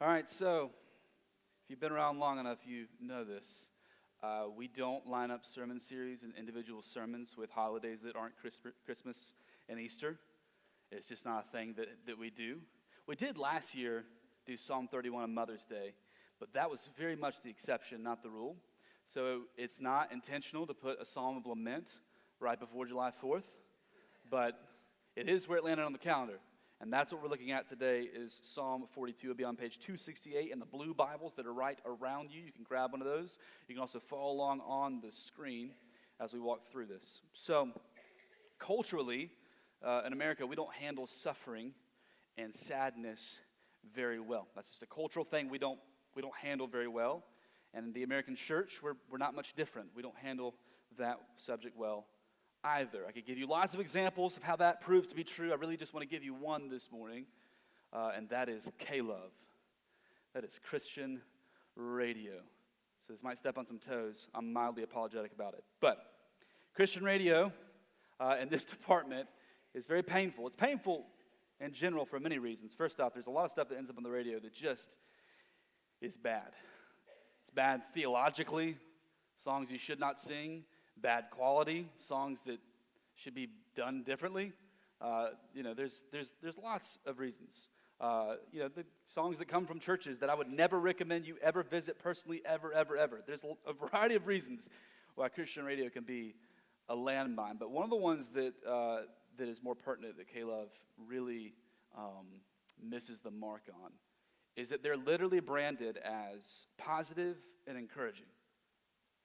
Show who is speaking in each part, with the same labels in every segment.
Speaker 1: All right, so if you've been around long enough, you know this. Uh, we don't line up sermon series and individual sermons with holidays that aren't Christmas and Easter. It's just not a thing that, that we do. We did last year do Psalm 31 on Mother's Day, but that was very much the exception, not the rule. So it's not intentional to put a psalm of lament right before July 4th, but it is where it landed on the calendar. And that's what we're looking at today is Psalm 42. It'll be on page 268 in the blue Bibles that are right around you. You can grab one of those. You can also follow along on the screen as we walk through this. So, culturally, uh, in America, we don't handle suffering and sadness very well. That's just a cultural thing we don't, we don't handle very well. And in the American church, we're, we're not much different. We don't handle that subject well either. I could give you lots of examples of how that proves to be true. I really just want to give you one this morning, uh, and that is Love. That is Christian radio. So this might step on some toes. I'm mildly apologetic about it. But Christian radio uh, in this department is very painful. It's painful in general for many reasons. First off, there's a lot of stuff that ends up on the radio that just is bad. It's bad theologically, songs you should not sing, bad quality, songs that should be done differently. Uh, you know, there's, there's, there's lots of reasons. Uh, you know, the songs that come from churches that I would never recommend you ever visit personally, ever, ever, ever. There's a variety of reasons why Christian radio can be a landmine. But one of the ones that, uh, that is more pertinent that K-Love really um, misses the mark on is that they're literally branded as positive and encouraging.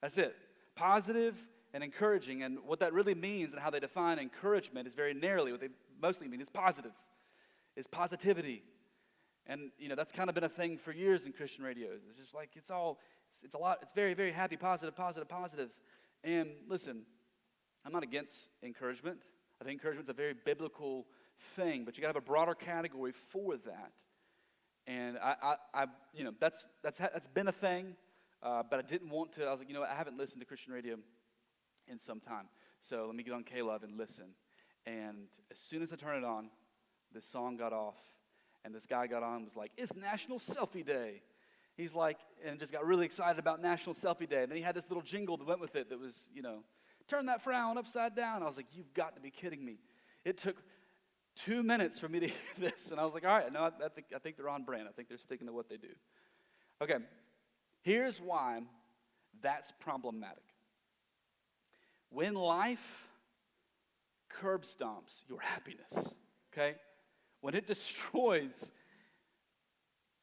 Speaker 1: That's it. Positive and encouraging. And what that really means and how they define encouragement is very narrowly. What they mostly mean is positive, is positivity. And, you know, that's kind of been a thing for years in Christian radios. It's just like, it's all, it's, it's a lot, it's very, very happy, positive, positive, positive. And listen, I'm not against encouragement. I think encouragement's a very biblical thing, but you got to have a broader category for that. And I, I, I you know, that's, that's, that's been a thing, uh, but I didn't want to. I was like, you know I haven't listened to Christian radio in some time. So let me get on K-Love and listen. And as soon as I turn it on, this song got off, and this guy got on and was like, It's National Selfie Day. He's like, and just got really excited about National Selfie Day. And then he had this little jingle that went with it that was, you know, turn that frown upside down. I was like, You've got to be kidding me. It took two minutes for me to hear this. And I was like, All right, no, I, I think, I think they're on brand. I think they're sticking to what they do. Okay, here's why that's problematic. When life curb stomps your happiness, okay? When it destroys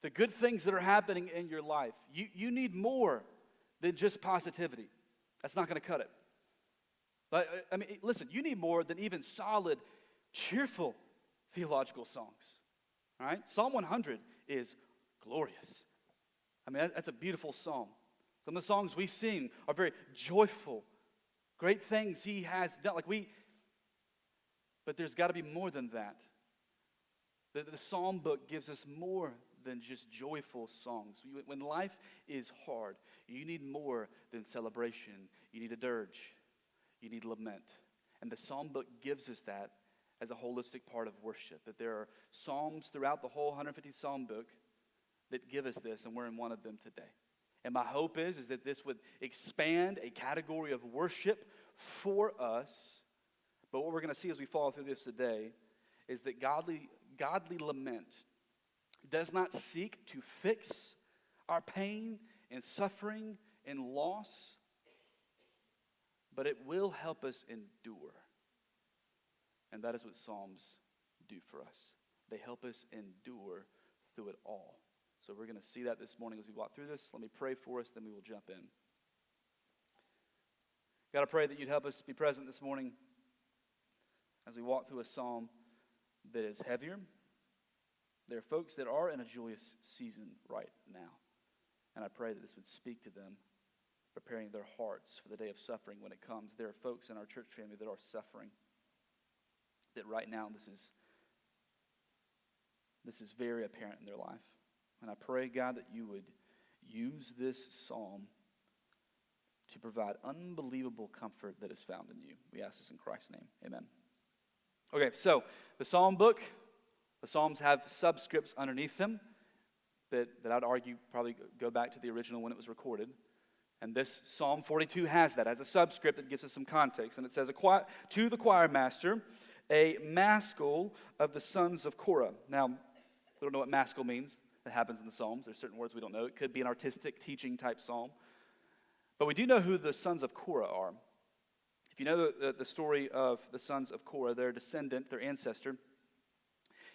Speaker 1: the good things that are happening in your life, you, you need more than just positivity. That's not to cut it. But, uh, I mean, listen, you need more than even solid, cheerful theological songs. All right? Psalm 100 is glorious. I mean, that's a beautiful psalm. Some of the songs we sing are very joyful, great things he has done. Like we, but there's got to be more than that. The, the psalm book gives us more than just joyful songs. When life is hard, you need more than celebration. You need a dirge. You need lament. And the psalm book gives us that as a holistic part of worship. That there are psalms throughout the whole 150 psalm book that give us this, and we're in one of them today. And my hope is, is that this would expand a category of worship for us. But what we're going to see as we follow through this today is that godly, godly lament does not seek to fix our pain and suffering and loss, but it will help us endure. And that is what Psalms do for us. They help us endure through it all. So we're going to see that this morning as we walk through this. Let me pray for us, then we will jump in. God, I pray that you'd help us be present this morning as we walk through a psalm that is heavier. There are folks that are in a joyous season right now. And I pray that this would speak to them, preparing their hearts for the day of suffering when it comes. There are folks in our church family that are suffering. That right now this is this is very apparent in their life. And I pray, God, that you would use this psalm to provide unbelievable comfort that is found in you. We ask this in Christ's name. Amen. Okay, so the psalm book, the psalms have subscripts underneath them. that, that I'd argue probably go back to the original when it was recorded. And this Psalm 42 has that as a subscript that gives us some context. And it says, To the choir master, a maskil of the sons of Korah. Now, I don't know what maskil means. That happens in the Psalms. There's certain words we don't know. It could be an artistic teaching type psalm. But we do know who the sons of Korah are. If you know the, the, story of the sons of Korah, their descendant, their ancestor,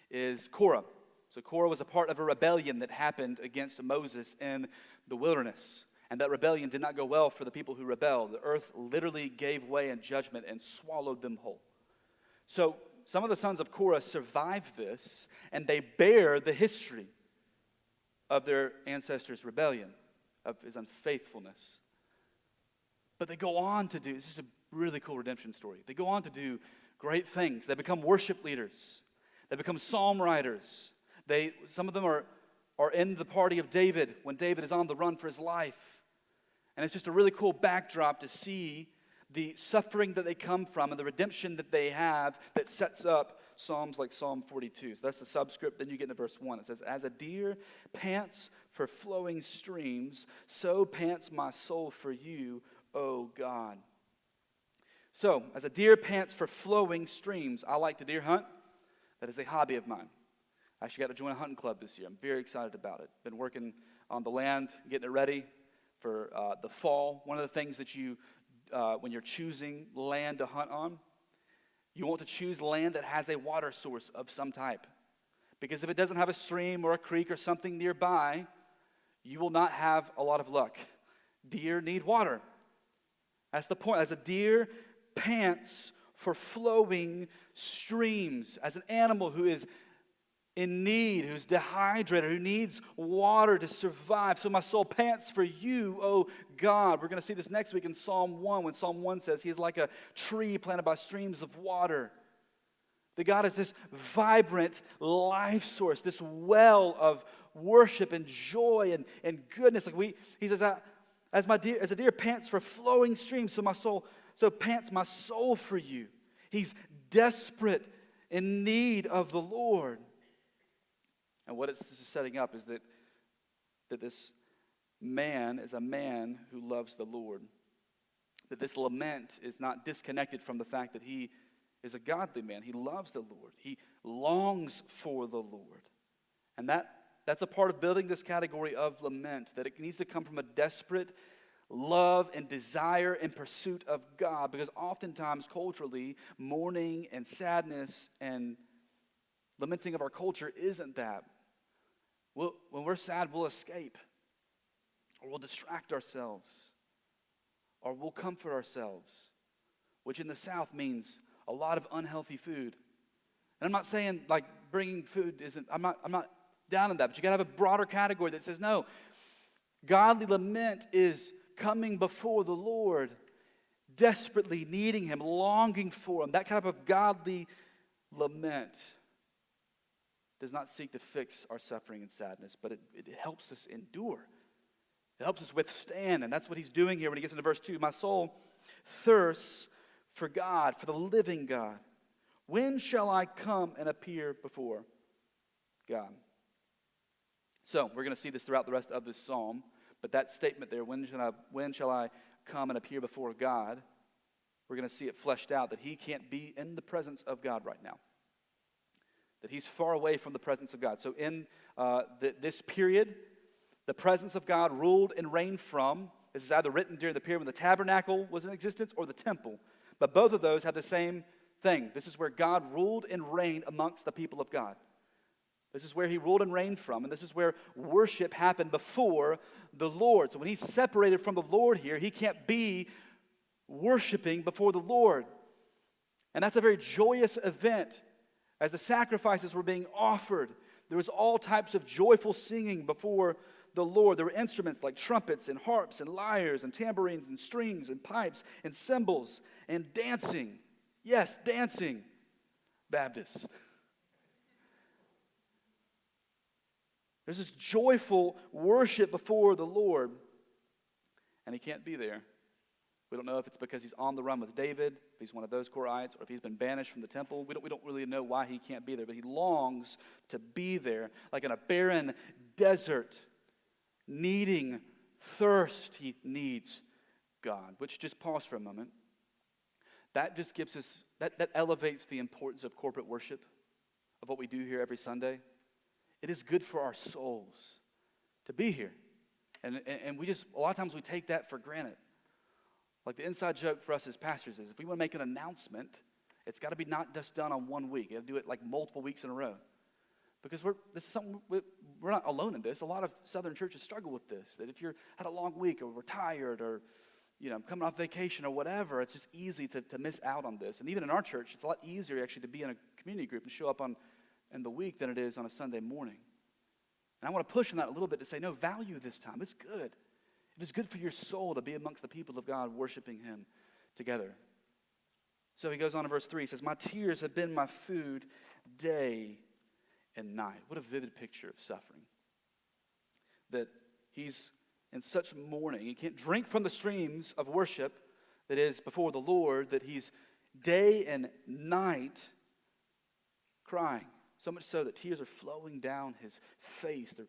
Speaker 1: is Korah. So Korah was a part of a rebellion that happened against Moses in the wilderness. And that rebellion did not go well for the people who rebelled. The earth literally gave way in judgment and swallowed them whole. So some of the sons of Korah survived this, and they bear the history of their ancestors' rebellion, of his unfaithfulness. But they go on to do, this is a really cool redemption story. They go on to do great things. They become worship leaders, they become psalm writers. They, some of them are, are in the party of David when David is on the run for his life. And it's just a really cool backdrop to see the suffering that they come from and the redemption that they have that sets up Psalms like Psalm 42. So that's the subscript. Then you get into verse 1. It says, As a deer pants for flowing streams, so pants my soul for you, O God. So, as a deer pants for flowing streams, I like to deer hunt. That is a hobby of mine. I actually got to join a hunting club this year. I'm very excited about it. Been working on the land, getting it ready, for uh, the fall. One of the things that you, uh, when you're choosing land to hunt on, you want to choose land that has a water source of some type. Because if it doesn't have a stream or a creek or something nearby, you will not have a lot of luck. Deer need water. That's the point. As a deer pants for flowing streams, as an animal who is in need, who's dehydrated, who needs water to survive. So my soul pants for you, oh God. We're going to see this next week in Psalm 1 when Psalm 1 says he is like a tree planted by streams of water. That God is this vibrant life source, this well of worship and joy and, and goodness. Like we, he says, as my deer, as a deer pants for flowing streams, so my soul, so pants my soul for you. He's desperate in need of the Lord. And what it's setting up is that, that this man is a man who loves the Lord. That this lament is not disconnected from the fact that he is a godly man. He loves the Lord, he longs for the Lord. And that, that's a part of building this category of lament, that it needs to come from a desperate love and desire and pursuit of God. Because oftentimes, culturally, mourning and sadness and lamenting of our culture isn't that. We'll, when we're sad, we'll escape, or we'll distract ourselves, or we'll comfort ourselves, which in the South means a lot of unhealthy food. And I'm not saying like bringing food isn't, I'm not, I'm not down on that, but you got to have a broader category that says, no, godly lament is coming before the Lord, desperately needing Him, longing for Him. That kind of godly lament does not seek to fix our suffering and sadness, but it, it helps us endure. It helps us withstand. And that's what he's doing here when he gets into verse 2. My soul thirsts for God, for the living God. When shall I come and appear before God? So we're going to see this throughout the rest of this psalm. But that statement there, when shall I, when shall I come and appear before God? We're going to see it fleshed out that he can't be in the presence of God right now that he's far away from the presence of God. So, in uh, the, this period, the presence of God ruled and reigned from. This is either written during the period when the tabernacle was in existence or the temple. But both of those had the same thing. This is where God ruled and reigned amongst the people of God. This is where he ruled and reigned from, and this is where worship happened before the Lord. So when he's separated from the Lord here, he can't be worshiping before the Lord. And that's a very joyous event as the sacrifices were being offered, there was all types of joyful singing before the Lord. There were instruments like trumpets and harps and lyres and tambourines and strings and pipes and cymbals and dancing. Yes, dancing. Baptists. There's this joyful worship before the Lord, and he can't be there. We don't know if it's because he's on the run with David, if he's one of those Korahites, or if he's been banished from the temple. We don't, we don't really know why he can't be there, but he longs to be there, like in a barren desert, needing thirst, he needs God. Which just pause for a moment. That just gives us, that, that elevates the importance of corporate worship, of what we do here every Sunday. It is good for our souls to be here. And, and, and we just, a lot of times we take that for granted. Like the inside joke for us as pastors is if we want to make an announcement, it's got to be not just done on one week. You have to do it like multiple weeks in a row. Because we're, this is something, we're not alone in this. A lot of Southern churches struggle with this. That if you're had a long week or we're tired or, you know, coming off vacation or whatever, it's just easy to, to miss out on this. And even in our church, it's a lot easier actually to be in a community group and show up on in the week than it is on a Sunday morning. And I want to push on that a little bit to say, no, value this time. It's good. It is good for your soul to be amongst the people of God worshiping Him together. So he goes on in verse 3. He says, My tears have been my food day and night. What a vivid picture of suffering. That he's in such mourning. He can't drink from the streams of worship that is before the Lord, that he's day and night crying. So much so that tears are flowing down his face, they're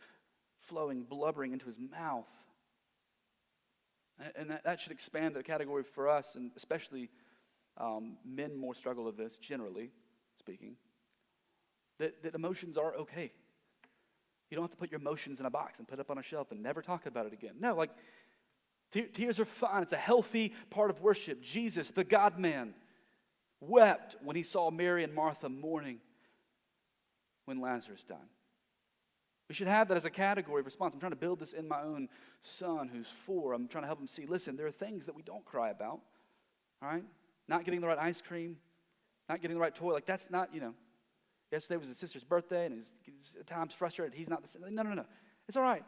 Speaker 1: flowing, blubbering into his mouth. And that, that should expand the category for us, and especially um, men more struggle with this, generally speaking. That, that emotions are okay. You don't have to put your emotions in a box and put it up on a shelf and never talk about it again. No, like, te- tears are fine. It's a healthy part of worship. Jesus, the God man, wept when he saw Mary and Martha mourning when Lazarus died. We should have that as a category of response. I'm trying to build this in my own son who's four. I'm trying to help him see listen, there are things that we don't cry about, all right? Not getting the right ice cream, not getting the right toy. Like, that's not, you know, yesterday was his sister's birthday and he's, he's at times frustrated. He's not the same. No, no, no. It's all right.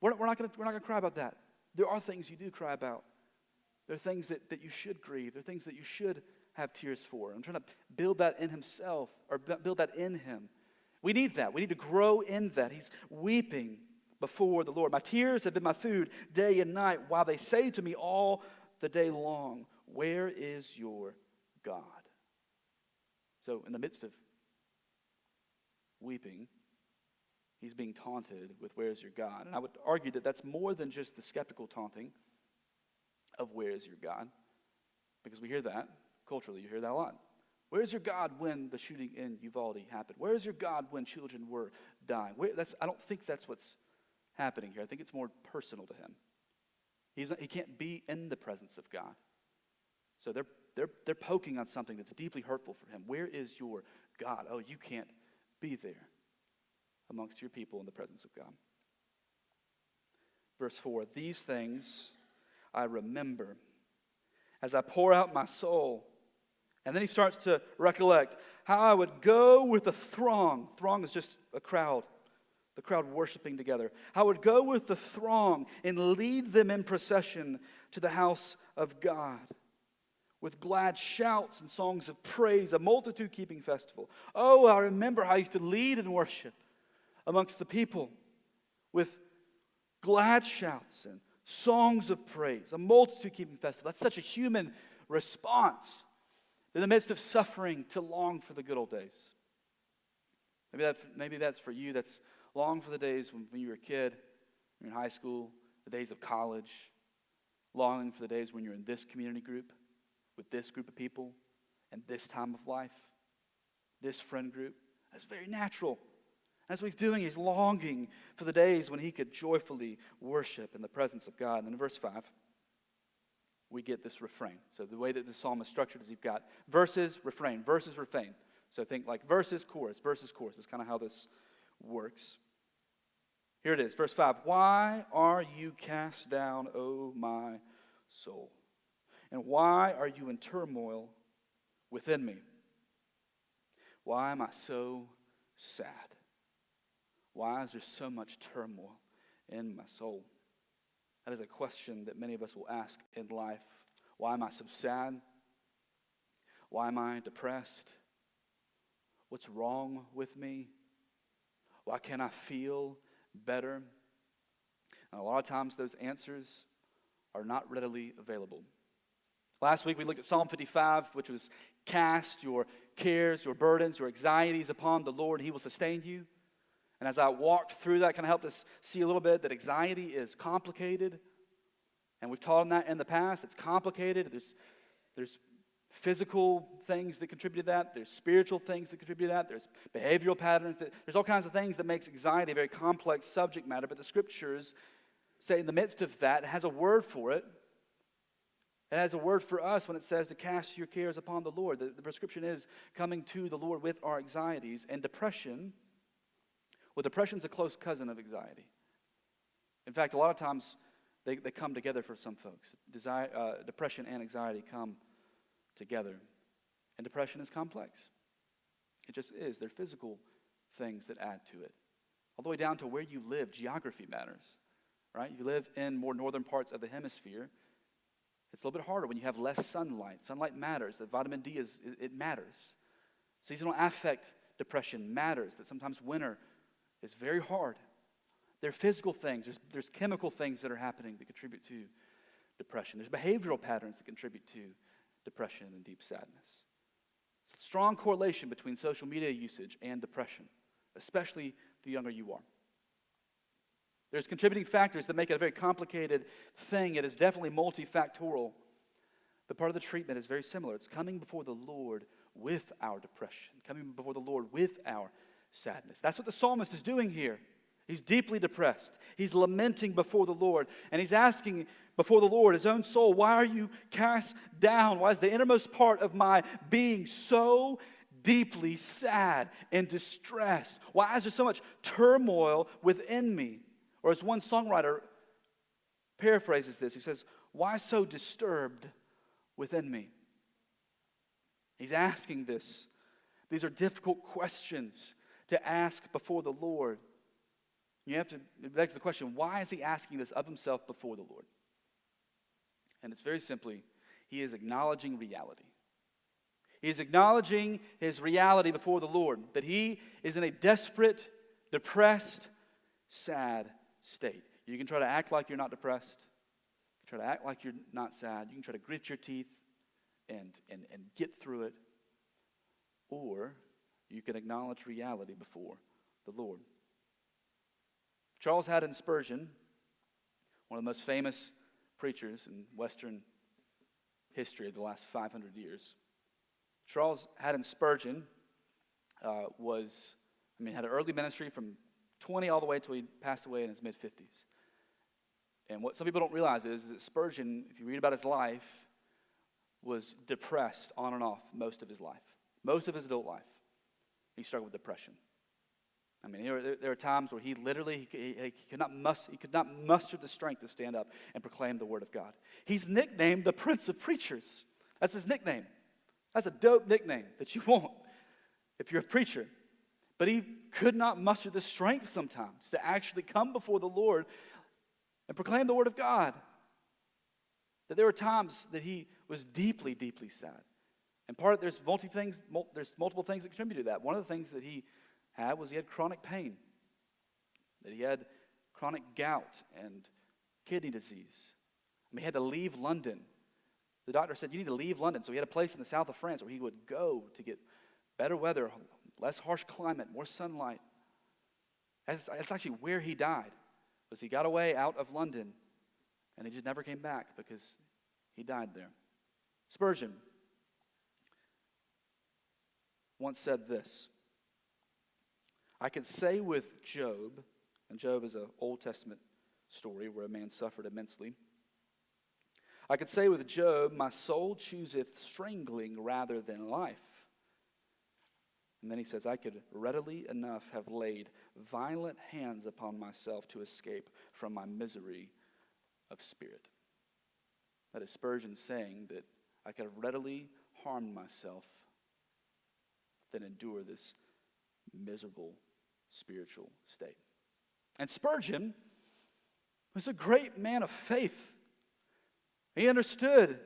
Speaker 1: We're, we're not going to we're not gonna cry about that. There are things you do cry about. There are things that, that you should grieve. There are things that you should have tears for. I'm trying to build that in himself or build that in him. We need that. We need to grow in that. He's weeping before the Lord. My tears have been my food day and night while they say to me all the day long, Where is your God? So, in the midst of weeping, he's being taunted with, Where's your God? And I would argue that that's more than just the skeptical taunting of, Where is your God? Because we hear that culturally, you hear that a lot. Where's your God when the shooting in Uvalde happened? Where's your God when children were dying? Where, that's, I don't think that's what's happening here. I think it's more personal to him. He's not, he can't be in the presence of God. So they're, they're, they're poking on something that's deeply hurtful for him. Where is your God? Oh, you can't be there amongst your people in the presence of God. Verse 4 These things I remember as I pour out my soul and then he starts to recollect how I would go with the throng. Throng is just a crowd, the crowd worshiping together. I would go with the throng and lead them in procession to the house of God with glad shouts and songs of praise, a multitude keeping festival. Oh, I remember how I used to lead in worship amongst the people with glad shouts and songs of praise, a multitude keeping festival. That's such a human response in the midst of suffering to long for the good old days. Maybe, that, maybe that's for you. That's long for the days when, when you were a kid, you're in high school, the days of college, longing for the days when you're in this community group with this group of people and this time of life, this friend group. That's very natural. That's what he's doing. He's longing for the days when he could joyfully worship in the presence of God. And then verse 5, we get this refrain. So the way that the psalm is structured is you've got verses, refrain, verses, refrain. So think like verses, chorus, verses, chorus. That's kind of how this works. Here it is, verse 5. Why are you cast down, O my soul? And why are you in turmoil within me? Why am I so sad? Why is there so much turmoil in my soul? That is a question that many of us will ask in life. Why am I so sad? Why am I depressed? What's wrong with me? Why can't I feel better? And a lot of times, those answers are not readily available. Last week, we looked at Psalm 55, which was cast your cares, your burdens, your anxieties upon the Lord, He will sustain you. And as I walked through that, kind of helped us see a little bit that anxiety is complicated. And we've taught on that in the past. It's complicated. There's, there's physical things that contribute to that. There's spiritual things that contribute to that. There's behavioral patterns. That, there's all kinds of things that makes anxiety a very complex subject matter. But the scriptures say in the midst of that, it has a word for it. It has a word for us when it says to cast your cares upon the Lord. The, the prescription is coming to the Lord with our anxieties. And depression, well, depression is a close cousin of anxiety. In fact, a lot of times they, they come together for some folks. Desire, uh, depression and anxiety come together. And depression is complex. It just is. They're physical things that add to it. All the way down to where you live, geography matters, right? You live in more northern parts of the hemisphere. It's a little bit harder when you have less sunlight. Sunlight matters. The vitamin D is it matters. Seasonal affect depression matters. That sometimes winter is very hard. There are physical things. There's, there's chemical things that are happening that contribute to depression. There's behavioral patterns that contribute to depression and deep sadness. It's a strong correlation between social media usage and depression, especially the younger you are. There's contributing factors that make it a very complicated thing. It is definitely multifactorial. But part of the treatment is very similar. It's coming before the Lord with our depression, coming before the Lord with our sadness. That's what the psalmist is doing here. He's deeply depressed. He's lamenting before the Lord, and he's asking before the Lord, his own soul, Why are you cast down? Why is the innermost part of my being so deeply sad and distressed? Why is there so much turmoil within me? Or as one songwriter paraphrases this, he says, Why so disturbed within me? He's asking this. These are difficult questions to ask before the Lord. You have to, it begs the question why is he asking this of himself before the Lord? And it's very simply, he is acknowledging reality. He is acknowledging his reality before the Lord, that he is in a desperate, depressed, sad state. You can try to act like you're not depressed, You can try to act like you're not sad. You can try to grit your teeth and, and, and get through it, or you can acknowledge reality before the Lord. Charles Haddon Spurgeon, one of the most famous preachers in Western history of the last 500 years. Charles Haddon Spurgeon uh, was, I mean, had an early ministry from 20 all the way until he passed away in his mid 50s. And what some people don't realize is, is that Spurgeon, if you read about his life, was depressed on and off most of his life, most of his adult life. He struggled with depression. I mean, there, there are times where he literally he, he, could not muster, he could not muster the strength to stand up and proclaim the word of God. He's nicknamed the Prince of Preachers. That's his nickname. That's a dope nickname that you want if you're a preacher. But he could not muster the strength sometimes to actually come before the Lord and proclaim the word of God. That there were times that he was deeply, deeply sad. And part of there's multi things, there's multiple things that contribute to that. One of the things that he had was he had chronic pain, that he had chronic gout and kidney disease. I mean, he had to leave London. The doctor said, You need to leave London. So he had a place in the south of France where he would go to get better weather, less harsh climate, more sunlight. That's, that's actually where he died. Was he got away out of London and he just never came back because he died there. Spurgeon once said this I could say with Job, and Job is an Old Testament story where a man suffered immensely. I could say with Job, My soul chooseth strangling rather than life. And then he says, I could readily enough have laid violent hands upon myself to escape from my misery of spirit. That is Spurgeon saying that I could have readily harmed myself than endure this miserable spiritual state. And Spurgeon was a great man of faith. He understood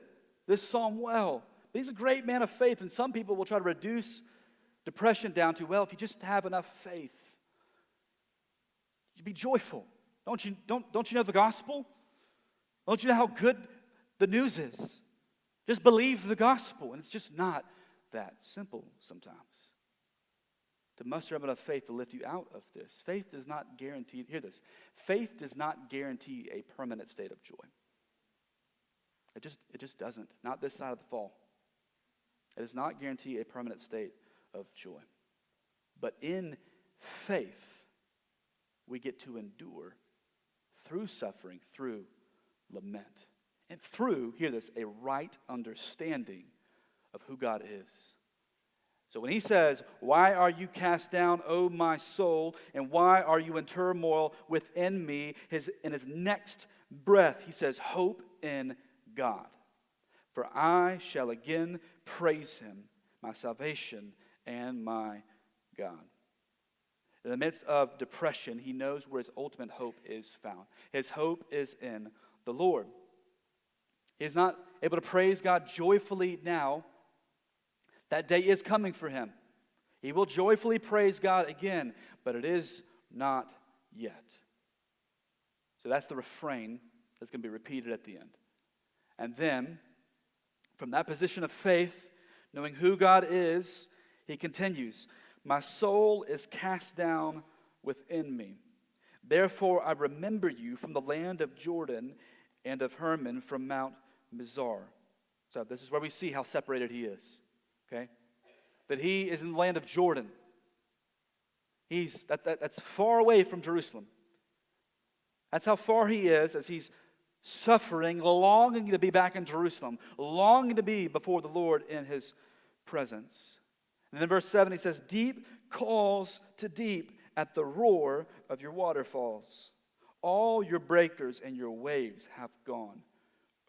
Speaker 1: this psalm well. But he's a great man of faith, and some people will try to reduce depression down to, well, if you just have enough faith, you'd be joyful. Don't you, don't, don't you know the gospel? Don't you know how good the news is? Just believe the gospel. And it's just not that simple sometimes. To muster up enough faith to lift you out of this. Faith does not guarantee, hear this, faith does not guarantee a permanent state of joy. It just, it just doesn't. Not this side of the fall. It does not guarantee a permanent state of joy. But in faith, we get to endure through suffering, through lament, and through, hear this, a right understanding of who God is. So when he says, Why are you cast down, O my soul, and why are you in turmoil within me? His, in his next breath, he says, Hope in God. For I shall again praise him, my salvation and my God. In the midst of depression, he knows where his ultimate hope is found. His hope is in the Lord. He is not able to praise God joyfully now. That day is coming for him. He will joyfully praise God again, but it is not yet. So that's the refrain that's going to be repeated at the end. And then, from that position of faith, knowing who God is, he continues My soul is cast down within me. Therefore, I remember you from the land of Jordan and of Hermon from Mount Mizar. So, this is where we see how separated he is. Okay? That he is in the land of Jordan. He's, that, that, that's far away from Jerusalem. That's how far he is as he's suffering, longing to be back in Jerusalem, longing to be before the Lord in his presence. And then verse 7, he says, Deep calls to deep at the roar of your waterfalls. All your breakers and your waves have gone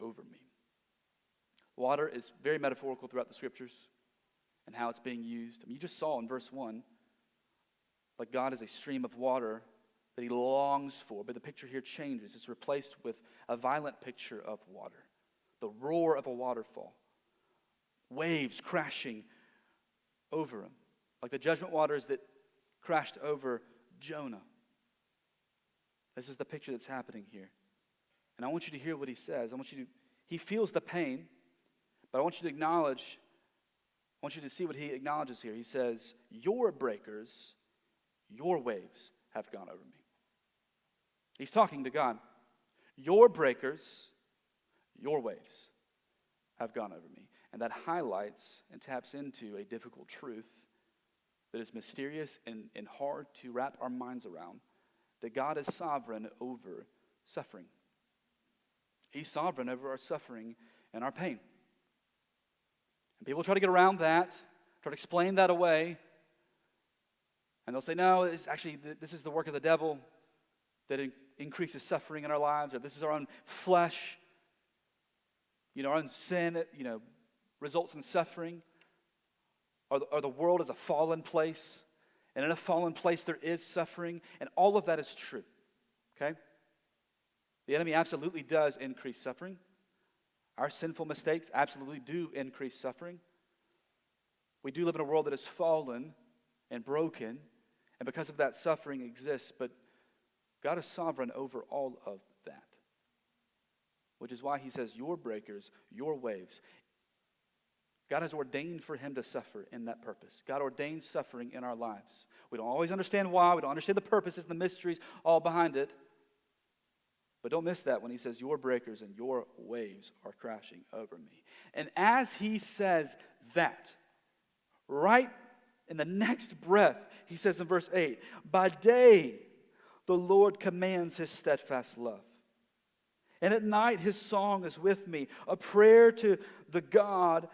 Speaker 1: over me. Water is very metaphorical throughout the scriptures and how it's being used. I mean, you just saw in verse 1, like God is a stream of water that he longs for, but the picture here changes. It's replaced with a violent picture of water, the roar of a waterfall, waves crashing over him, like the judgment waters that crashed over Jonah. This is the picture that's happening here. And I want you to hear what he says. I want you to, he feels the pain, but I want you to acknowledge, I want you to see what he acknowledges here. He says, Your breakers, your waves have gone over me. He's talking to God. Your breakers, your waves have gone over me. And that highlights and taps into a difficult truth that is mysterious and, and hard to wrap our minds around that God is sovereign over suffering. He's sovereign over our suffering and our pain. And people try to get around that, try to explain that away. And they'll say, no, it's actually, this is the work of the devil that increases suffering in our lives, or this is our own flesh, you know, our own sin, you know, results in suffering, or or the world is a fallen place, and in a fallen place there is suffering, and all of that is true, okay? The enemy absolutely does increase suffering. Our sinful mistakes absolutely do increase suffering. We do live in a world that is fallen and broken, and because of that, suffering exists, but God is sovereign over all of that. Which is why he says, Your breakers, your waves. God has ordained for him to suffer in that purpose. God ordains suffering in our lives. We don't always understand why, we don't understand the purposes and the mysteries all behind it. But don't miss that when he says, Your breakers and your waves are crashing over me. And as he says that, right in the next breath, he says in verse 8, By day, the Lord commands his steadfast love. And at night, his song is with me, a prayer to the God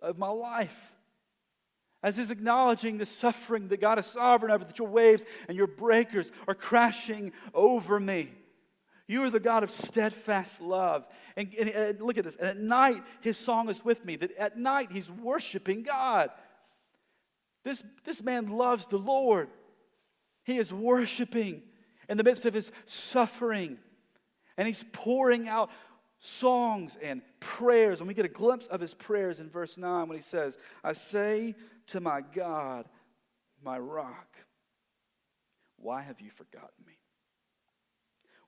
Speaker 1: of my life. As he's acknowledging the suffering that God is sovereign over, that your waves and your breakers are crashing over me. You are the God of steadfast love. And, and, and, look at this. And at night, his song is with me. That at night, he's worshiping God. This, this man loves the Lord. He is worshiping in the midst of his suffering. And he's pouring out songs and prayers. And we get a glimpse of his prayers in verse 9 when he says, I say to my God, my rock, why have you forgotten me?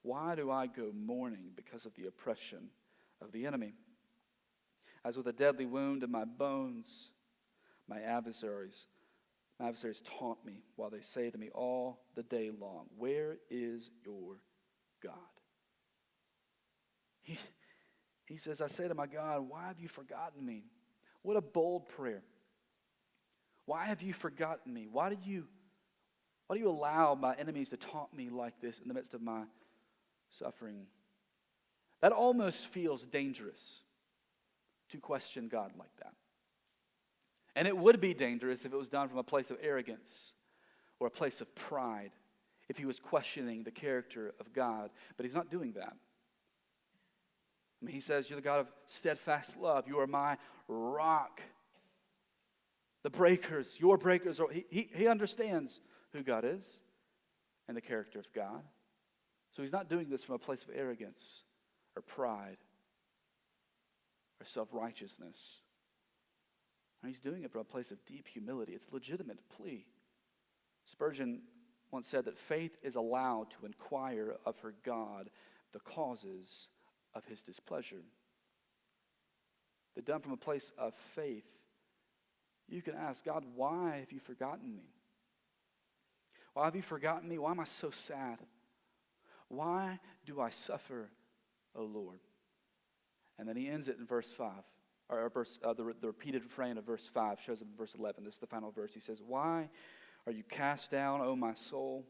Speaker 1: Why do I go mourning because of the oppression of the enemy? As with a deadly wound in my bones, my adversaries, My adversaries taunt me while they say to me all the day long, Where is your God? He, he says, I say to my God, Why have you forgotten me? What a bold prayer. Why have you forgotten me? Why did you, why do you allow my enemies to taunt me like this in the midst of my suffering? That almost feels dangerous to question God like that. And it would be dangerous if it was done from a place of arrogance or a place of pride, if he was questioning the character of God. But he's not doing that. I mean, he says, You're the God of steadfast love. You are my rock. The breakers, your breakers, are, he, he, he understands who God is and the character of God. So he's not doing this from a place of arrogance or pride or self righteousness. He's doing it from a place of deep humility. It's a legitimate plea. Spurgeon once said that faith is allowed to inquire of her God the causes of his displeasure. That done from a place of faith, you can ask God, why have you forgotten me? Why have you forgotten me? Why am I so sad? Why do I suffer, O Lord? And then he ends it in verse 5 or verse, uh, the, the repeated refrain of verse 5 shows up in verse 11. This is the final verse. He says, Why are you cast down, O my soul?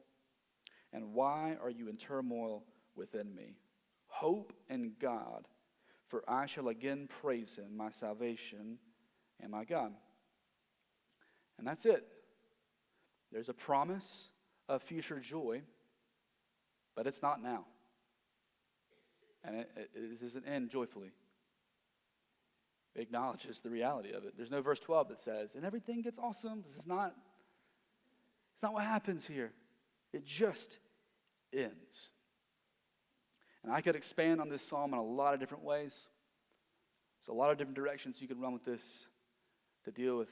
Speaker 1: And why are you in turmoil within me? Hope in God, for I shall again praise him, my salvation and my God. And that's it. There's a promise of future joy, but it's not now. And it, it, it doesn't end joyfully acknowledges the reality of it. There's no verse 12 that says, and everything gets awesome. This is not, it's not what happens here. It just ends. And I could expand on this psalm in a lot of different ways. There's a lot of different directions you can run with this to deal with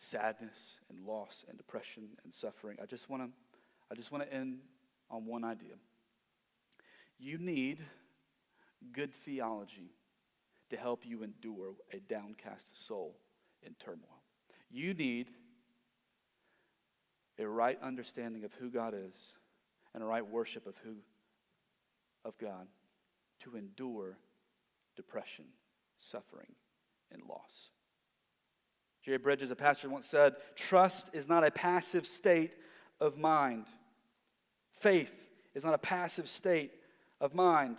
Speaker 1: sadness and loss and depression and suffering. I just want to I just want to end on one idea. You need good theology to help you endure a downcast soul in turmoil. You need a right understanding of who God is and a right worship of who of God to endure depression, suffering, and loss. Jerry Bridges, a pastor, once said, Trust is not a passive state of mind. Faith is not a passive state of mind.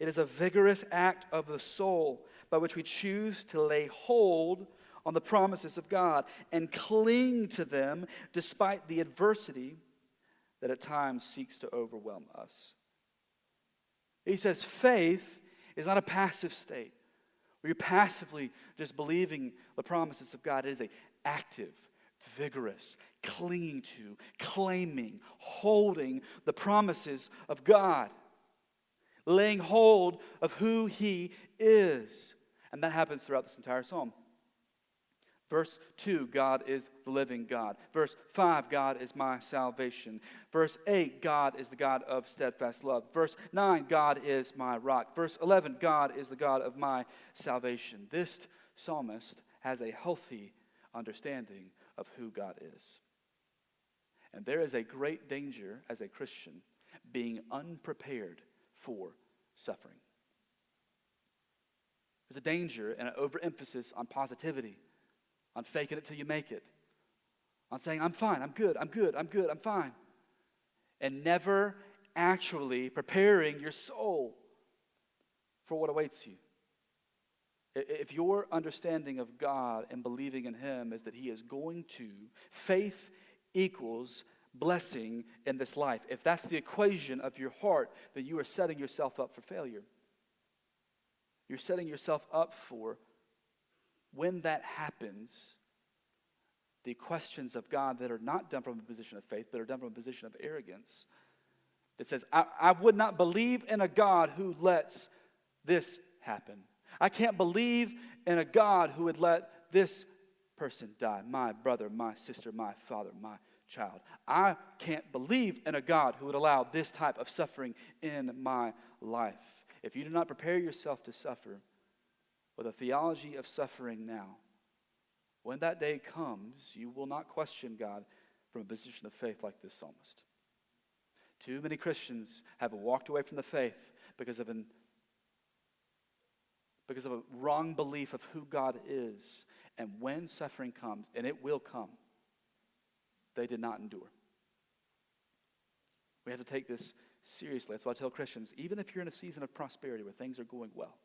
Speaker 1: It is a vigorous act of the soul by which we choose to lay hold on the promises of God and cling to them despite the adversity that at times seeks to overwhelm us. He says faith is not a passive state where you're passively just believing the promises of God. It is an active, vigorous, clinging to, claiming, holding the promises of God laying hold of who he is. And that happens throughout this entire psalm. Verse 2, God is the living God. Verse 5, God is my salvation. Verse 8, God is the God of steadfast love. Verse 9, God is my rock. Verse 11, God is the God of my salvation. This psalmist has a healthy understanding of who God is. And there is a great danger as a Christian being unprepared for suffering. There's a danger and an overemphasis on positivity, on faking it till you make it, on saying, I'm fine, I'm good, I'm good, I'm good, I'm fine, and never actually preparing your soul for what awaits you. If your understanding of God and believing in Him is that He is going to, faith equals blessing in this life. If that's the equation of your heart, then you are setting yourself up for failure. You're setting yourself up for when that happens, the questions of God that are not done from a position of faith, but are done from a position of arrogance, that says, I, I would not believe in a God who lets this happen. I can't believe in a God who would let this person die my brother, my sister, my father, my child. I can't believe in a God who would allow this type of suffering in my life. If you do not prepare yourself to suffer with a theology of suffering now, When that day comes, you will not question God from a position of faith like this psalmist. Too many Christians have walked away from the faith because of an because of a wrong belief of who God is. And when suffering comes, and it will come, they did not endure. We have to take this seriously. That's why I tell Christians even if you're in a season of prosperity where things are going well,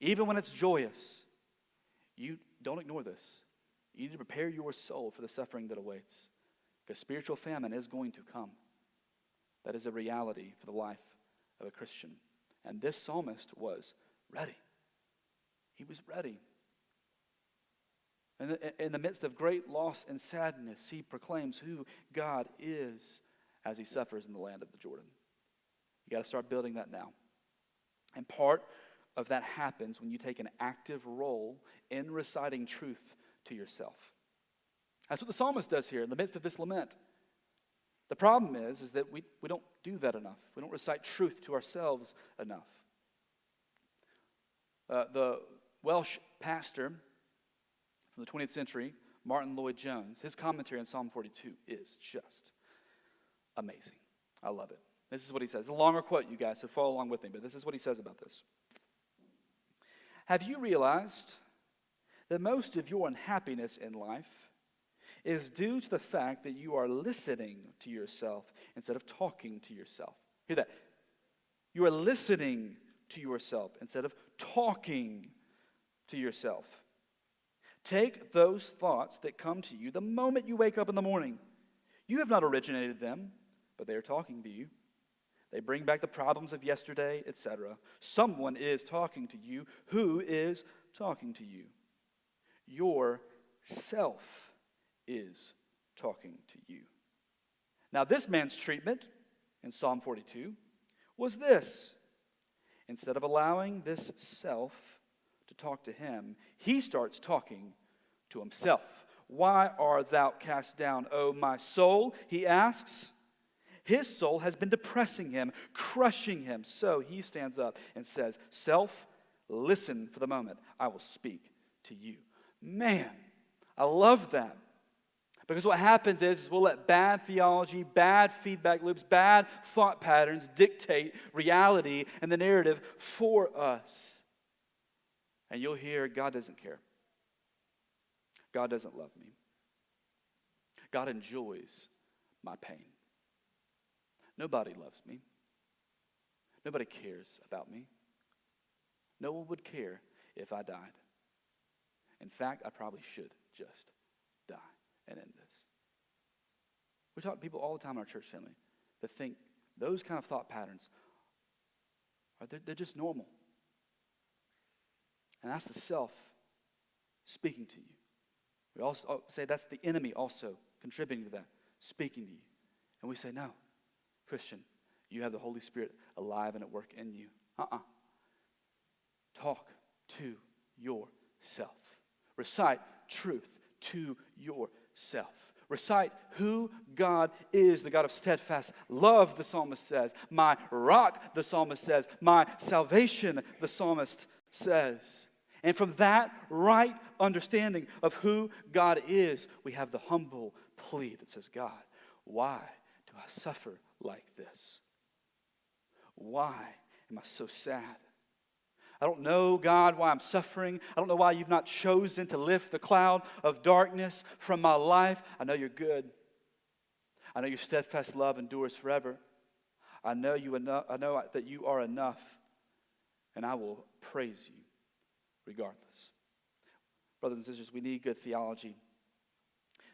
Speaker 1: even when it's joyous, you don't ignore this. You need to prepare your soul for the suffering that awaits. Because spiritual famine is going to come. That is a reality for the life of a Christian. And this psalmist was ready. He was ready. And in the midst of great loss and sadness, he proclaims who God is as he suffers in the land of the Jordan. You got to start building that now. And part of that happens when you take an active role in reciting truth to yourself. That's what the psalmist does here in the midst of this lament. The problem is, is that we, we don't do that enough. We don't recite truth to ourselves enough. Uh, the Welsh pastor from the 20th century, Martyn Lloyd-Jones, his commentary on Psalm 42 is just amazing. I love it. This is what he says. It's a longer quote, you guys, so follow along with me, but this is what he says about this. Have you realized that most of your unhappiness in life is due to the fact that you are listening to yourself instead of talking to yourself? Hear that. You are listening to yourself instead of talking to yourself. Take those thoughts that come to you the moment you wake up in the morning. You have not originated them, but they are talking to you. They bring back the problems of yesterday, etc. Someone is talking to you. Who is talking to you? Your self is talking to you. Now, this man's treatment in Psalm 42 was this instead of allowing this self to talk to him, he starts talking to himself. Why art thou cast down, O my soul? He asks. His soul has been depressing him, crushing him. So he stands up and says, Self, listen for the moment. I will speak to you. Man, I love that. Because what happens is, is, we'll let bad theology, bad feedback loops, bad thought patterns dictate reality and the narrative for us. And you'll hear God doesn't care. God doesn't love me. God enjoys my pain. Nobody loves me. Nobody cares about me. No one would care if I died. In fact, I probably should just die and end this. We talk to people all the time in our church family that think those kind of thought patterns are they're, they're just normal. And that's the self speaking to you. We also oh, say that's the enemy also contributing to that, speaking to you. And we say, no, Christian, you have the Holy Spirit alive and at work in you. Uh uh-uh. uh Talk to yourself. Recite truth to yourself. Recite who God is, the God of steadfast love, the psalmist says. My rock, the psalmist says. My salvation, the psalmist says. And from that right understanding of who God is, we have the humble plea that says, God, why do I suffer like this? Why am I so sad? I don't know, God, why I'm suffering. I don't know why you've not chosen to lift the cloud of darkness from my life. I know you're good. I know your steadfast love endures forever. I know you enough, I know that you are enough, and I will praise you regardless. Brothers and sisters, we need good theology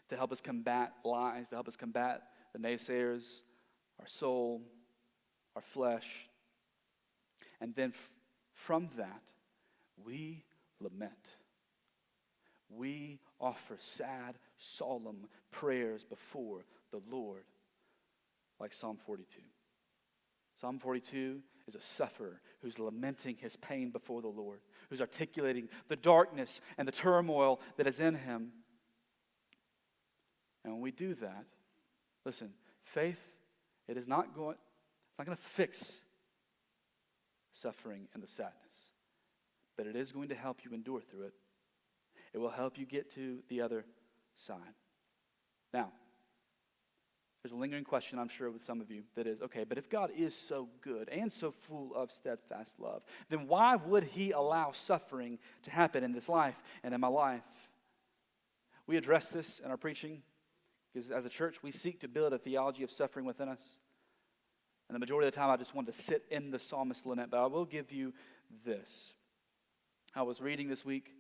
Speaker 1: to help us combat lies, to help us combat the naysayers, our soul, our flesh. And then f- from that, we lament. We offer sad, solemn prayers before the Lord, like Psalm 42. Psalm 42 is a sufferer who's lamenting his pain before the Lord, who's articulating the darkness and the turmoil that is in him. And when we do that, listen, faith, it is not going, it's not going to fix suffering and the sadness, but it is going to help you endure through it. It will help you get to the other side. Now, there's a lingering question, I'm sure, with some of you that is okay, but if God is so good and so full of steadfast love, then why would He allow suffering to happen in this life and in my life? We address this in our preaching because as a church, we seek to build a theology of suffering within us. And the majority of the time, I just wanted to sit in the psalmist lament, but I will give you this. I was reading this week,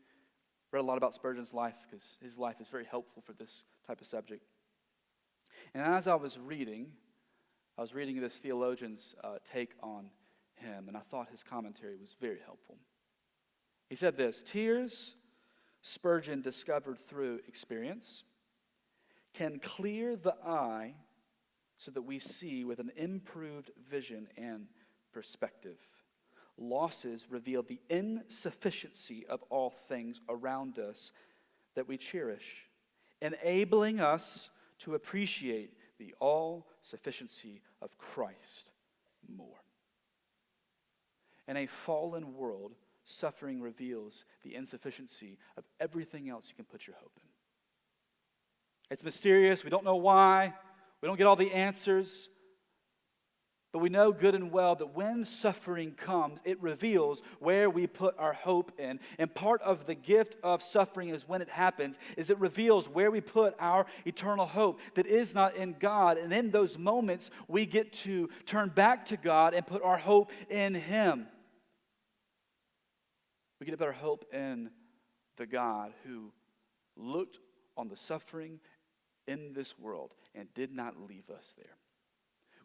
Speaker 1: read a lot about Spurgeon's life because his life is very helpful for this type of subject. And as I was reading, I was reading this theologian's uh, take on him, and I thought his commentary was very helpful. He said this Tears, Spurgeon discovered through experience, can clear the eye so that we see with an improved vision and perspective. Losses reveal the insufficiency of all things around us that we cherish, enabling us to appreciate the all sufficiency of Christ more. In a fallen world, suffering reveals the insufficiency of everything else you can put your hope in. It's mysterious. We don't know why. We don't get all the answers. But we know good and well that when suffering comes, it reveals where we put our hope in. And part of the gift of suffering is when it happens, is it reveals where we put our eternal hope that is not in God. And in those moments, we get to turn back to God and put our hope in Him. We get a better hope in the God who looked on the suffering in this world and did not leave us there.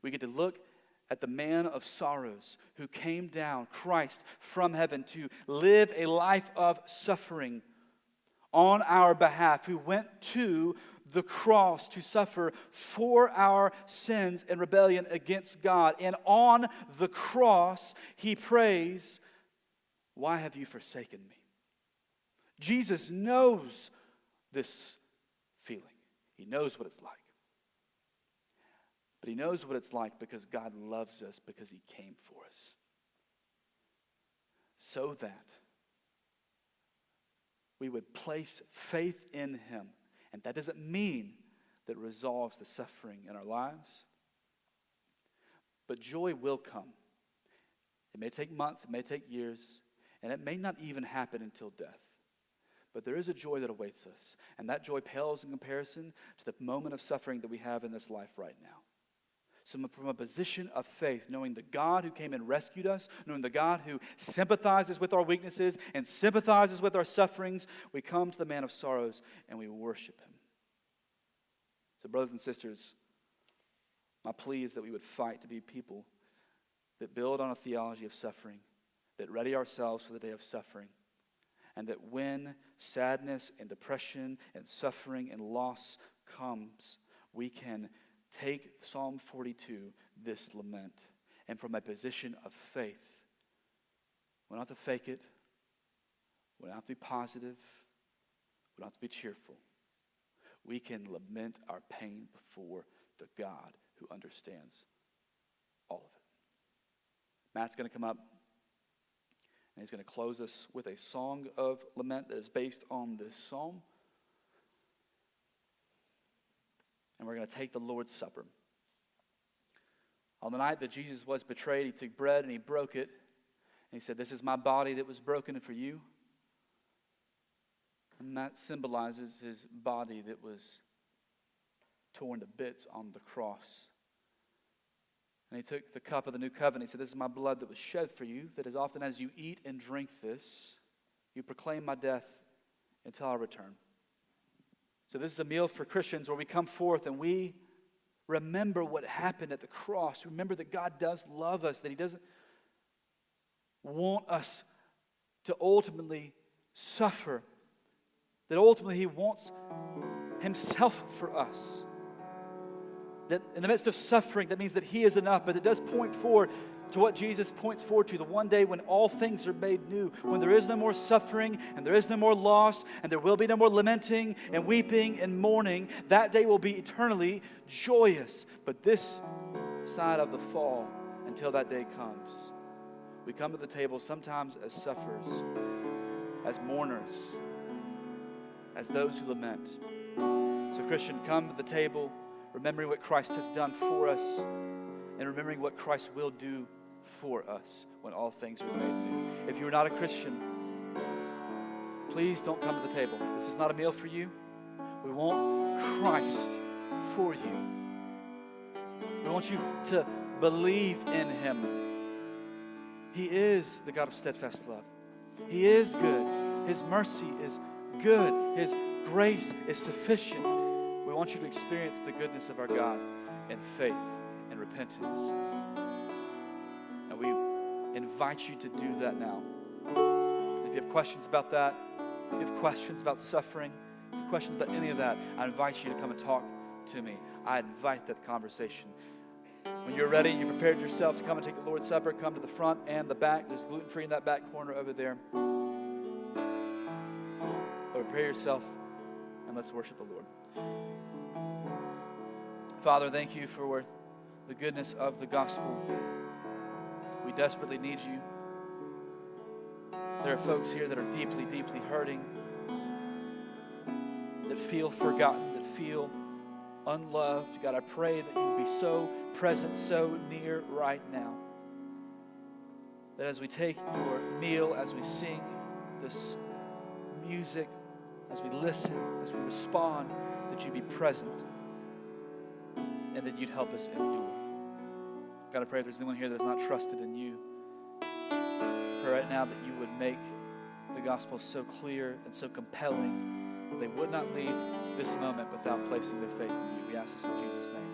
Speaker 1: We get to look at the man of sorrows who came down, Christ, from heaven to live a life of suffering on our behalf, who went to the cross to suffer for our sins and rebellion against God. And on the cross, he prays, Why have you forsaken me? Jesus knows this feeling, he knows what it's like. But he knows what it's like because God loves us because he came for us. So that we would place faith in him. And that doesn't mean that resolves the suffering in our lives. But joy will come. It may take months, it may take years, and it may not even happen until death. But there is a joy that awaits us, and that joy pales in comparison to the moment of suffering that we have in this life right now. So, from a position of faith, knowing the God who came and rescued us, knowing the God who sympathizes with our weaknesses and sympathizes with our sufferings, we come to the man of sorrows and we worship him. So, brothers and sisters, my plea is that we would fight to be people that build on a theology of suffering, that ready ourselves for the day of suffering, and that when sadness and depression and suffering and loss comes, we can take Psalm 42, this lament, and from a position of faith, we don't have to fake it, we don't have to be positive, we don't have to be cheerful. We can lament our pain before the God who understands all of it. Matt's going to come up and he's going to close us with a song of lament that is based on this psalm. And we're going to take the Lord's Supper. On the night that Jesus was betrayed, he took bread and he broke it. And he said, This is my body that was broken for you. And that symbolizes his body that was torn to bits on the cross. And he took the cup of the new covenant. He said, This is my blood that was shed for you, that as often as you eat and drink this, you proclaim my death until I return. So, this is a meal for Christians where we come forth and we remember what happened at the cross. Remember that God does love us, that He doesn't want us to ultimately suffer, that ultimately He wants Himself for us. That in the midst of suffering, that means that He is enough, but it does point forward to what Jesus points forward to the one day when all things are made new, when there is no more suffering and there is no more loss and there will be no more lamenting and weeping and mourning. That day will be eternally joyous. But this side of the fall, until that day comes, we come to the table sometimes as sufferers, as mourners, as those who lament. So, Christian, come to the table, remembering what Christ has done for us, and remembering what Christ will do for us when all things are made new. If you are not a Christian, please don't come to the table. This is not a meal for you. We want Christ for you. We want you to believe in Him. He is the God of steadfast love. He is good. His mercy is good. His grace is sufficient. We want you to experience the goodness of our God in faith and repentance. Invite you to do that now. If you have questions about that, if you have questions about suffering, if you have questions about any of that, I invite you to come and talk to me. I invite that conversation. When you're ready, you prepared yourself to come and take the Lord's Supper, come to the front and the back. There's gluten free in that back corner over there. But prepare yourself and let's worship the Lord. Father, thank you for the goodness of the gospel. Desperately need you. There are folks here that are deeply, deeply hurting, that feel forgotten, that feel unloved. God, I pray that you would be so present, so near right now. That as we take your meal, as we sing this music, as we listen, as we respond, that you be present and that you'd help us endure. God, I pray if there's anyone here that's not trusted in you, pray right now that you would make the gospel so clear and so compelling that they would not leave this moment without placing their faith in you. We ask this in Jesus' name.